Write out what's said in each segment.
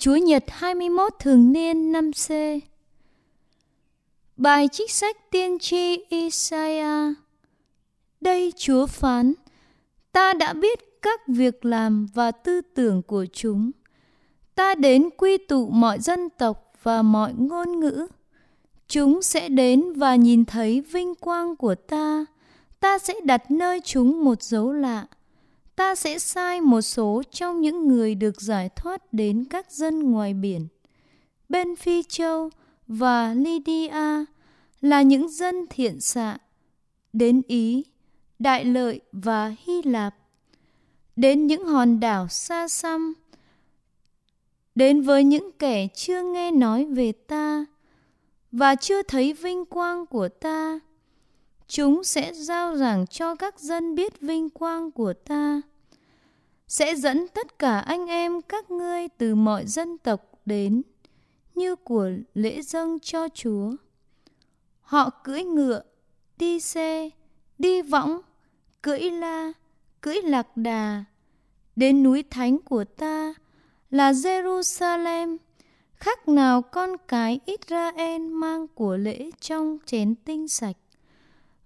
Chúa Nhật 21 thường niên 5C Bài trích sách tiên tri Isaiah. Đây Chúa phán, Ta đã biết các việc làm và tư tưởng của chúng. Ta đến quy tụ mọi dân tộc và mọi ngôn ngữ. Chúng sẽ đến và nhìn thấy vinh quang của ta. Ta sẽ đặt nơi chúng một dấu lạ ta sẽ sai một số trong những người được giải thoát đến các dân ngoài biển. Bên Phi Châu và Lydia là những dân thiện xạ, đến Ý, Đại Lợi và Hy Lạp, đến những hòn đảo xa xăm, đến với những kẻ chưa nghe nói về ta và chưa thấy vinh quang của ta chúng sẽ giao giảng cho các dân biết vinh quang của ta sẽ dẫn tất cả anh em các ngươi từ mọi dân tộc đến như của lễ dâng cho Chúa. Họ cưỡi ngựa, đi xe, đi võng, cưỡi la, cưỡi lạc đà, đến núi thánh của ta là Jerusalem, khác nào con cái Israel mang của lễ trong chén tinh sạch.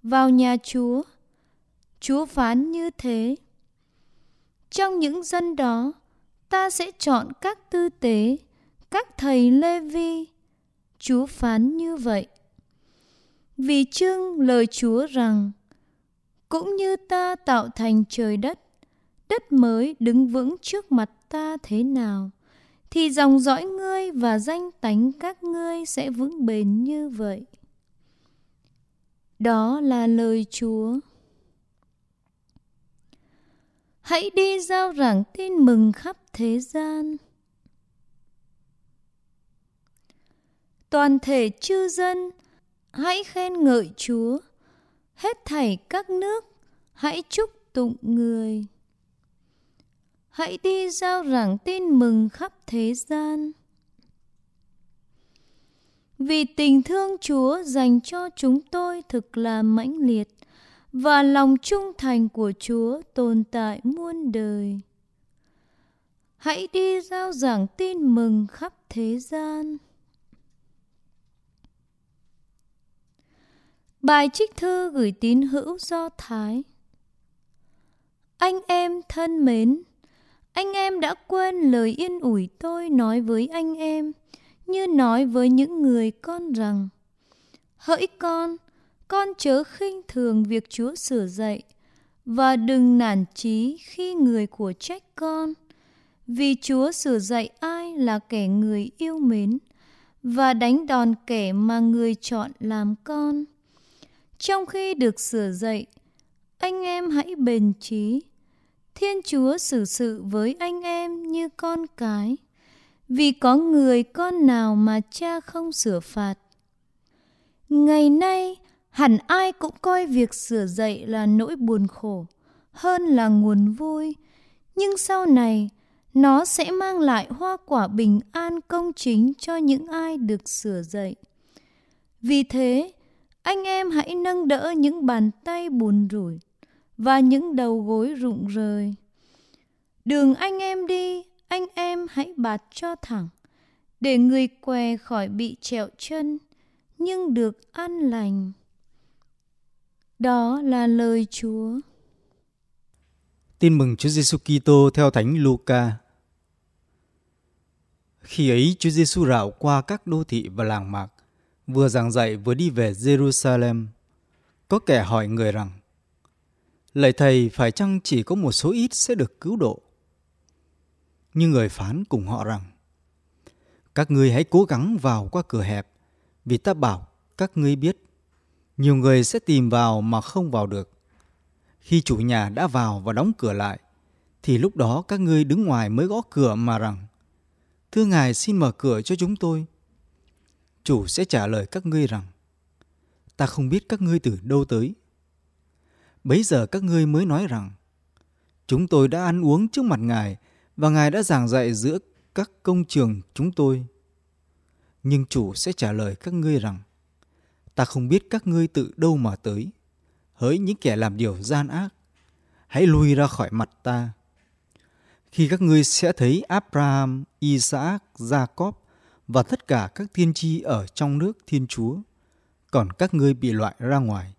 Vào nhà Chúa, Chúa phán như thế. Trong những dân đó, ta sẽ chọn các tư tế, các thầy Lê Vi. Chúa phán như vậy. Vì chương lời Chúa rằng, cũng như ta tạo thành trời đất, đất mới đứng vững trước mặt ta thế nào, thì dòng dõi ngươi và danh tánh các ngươi sẽ vững bền như vậy. Đó là lời Chúa hãy đi giao giảng tin mừng khắp thế gian. Toàn thể chư dân, hãy khen ngợi chúa. Hết thảy các nước, hãy chúc tụng người. Hãy đi giao giảng tin mừng khắp thế gian. Vì tình thương chúa dành cho chúng tôi thực là mãnh liệt và lòng trung thành của Chúa tồn tại muôn đời. Hãy đi giao giảng tin mừng khắp thế gian. Bài trích thư gửi tín hữu Do Thái Anh em thân mến, anh em đã quên lời yên ủi tôi nói với anh em, như nói với những người con rằng Hỡi con, con chớ khinh thường việc Chúa sửa dạy và đừng nản chí khi người của trách con. Vì Chúa sửa dạy ai là kẻ người yêu mến và đánh đòn kẻ mà người chọn làm con. Trong khi được sửa dạy, anh em hãy bền trí. Thiên Chúa xử sự với anh em như con cái, vì có người con nào mà cha không sửa phạt. Ngày nay, hẳn ai cũng coi việc sửa dạy là nỗi buồn khổ hơn là nguồn vui. Nhưng sau này, nó sẽ mang lại hoa quả bình an công chính cho những ai được sửa dạy vì thế, anh em hãy nâng đỡ những bàn tay buồn rủi và những đầu gối rụng rời. Đường anh em đi, anh em hãy bạt cho thẳng để người què khỏi bị trẹo chân, nhưng được an lành đó là lời Chúa. Tin mừng Chúa Giêsu Kitô theo Thánh Luca. Khi ấy Chúa Giêsu rảo qua các đô thị và làng mạc, vừa giảng dạy vừa đi về Jerusalem. Có kẻ hỏi người rằng: Lạy thầy, phải chăng chỉ có một số ít sẽ được cứu độ? Nhưng người phán cùng họ rằng: Các ngươi hãy cố gắng vào qua cửa hẹp, vì ta bảo các ngươi biết nhiều người sẽ tìm vào mà không vào được. Khi chủ nhà đã vào và đóng cửa lại, thì lúc đó các ngươi đứng ngoài mới gõ cửa mà rằng, Thưa Ngài xin mở cửa cho chúng tôi. Chủ sẽ trả lời các ngươi rằng, Ta không biết các ngươi từ đâu tới. Bấy giờ các ngươi mới nói rằng, Chúng tôi đã ăn uống trước mặt Ngài và Ngài đã giảng dạy giữa các công trường chúng tôi. Nhưng chủ sẽ trả lời các ngươi rằng, ta không biết các ngươi tự đâu mà tới. Hỡi những kẻ làm điều gian ác, hãy lui ra khỏi mặt ta. khi các ngươi sẽ thấy Abraham, Isaac, Jacob và tất cả các tiên tri ở trong nước Thiên Chúa, còn các ngươi bị loại ra ngoài.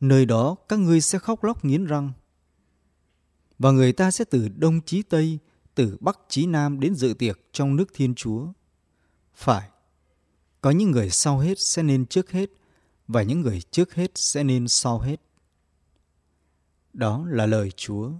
Nơi đó các ngươi sẽ khóc lóc nghiến răng. Và người ta sẽ từ đông chí tây, từ bắc chí nam đến dự tiệc trong nước Thiên Chúa. Phải, có những người sau hết sẽ nên trước hết, và những người trước hết sẽ nên sau hết. Đó là lời Chúa.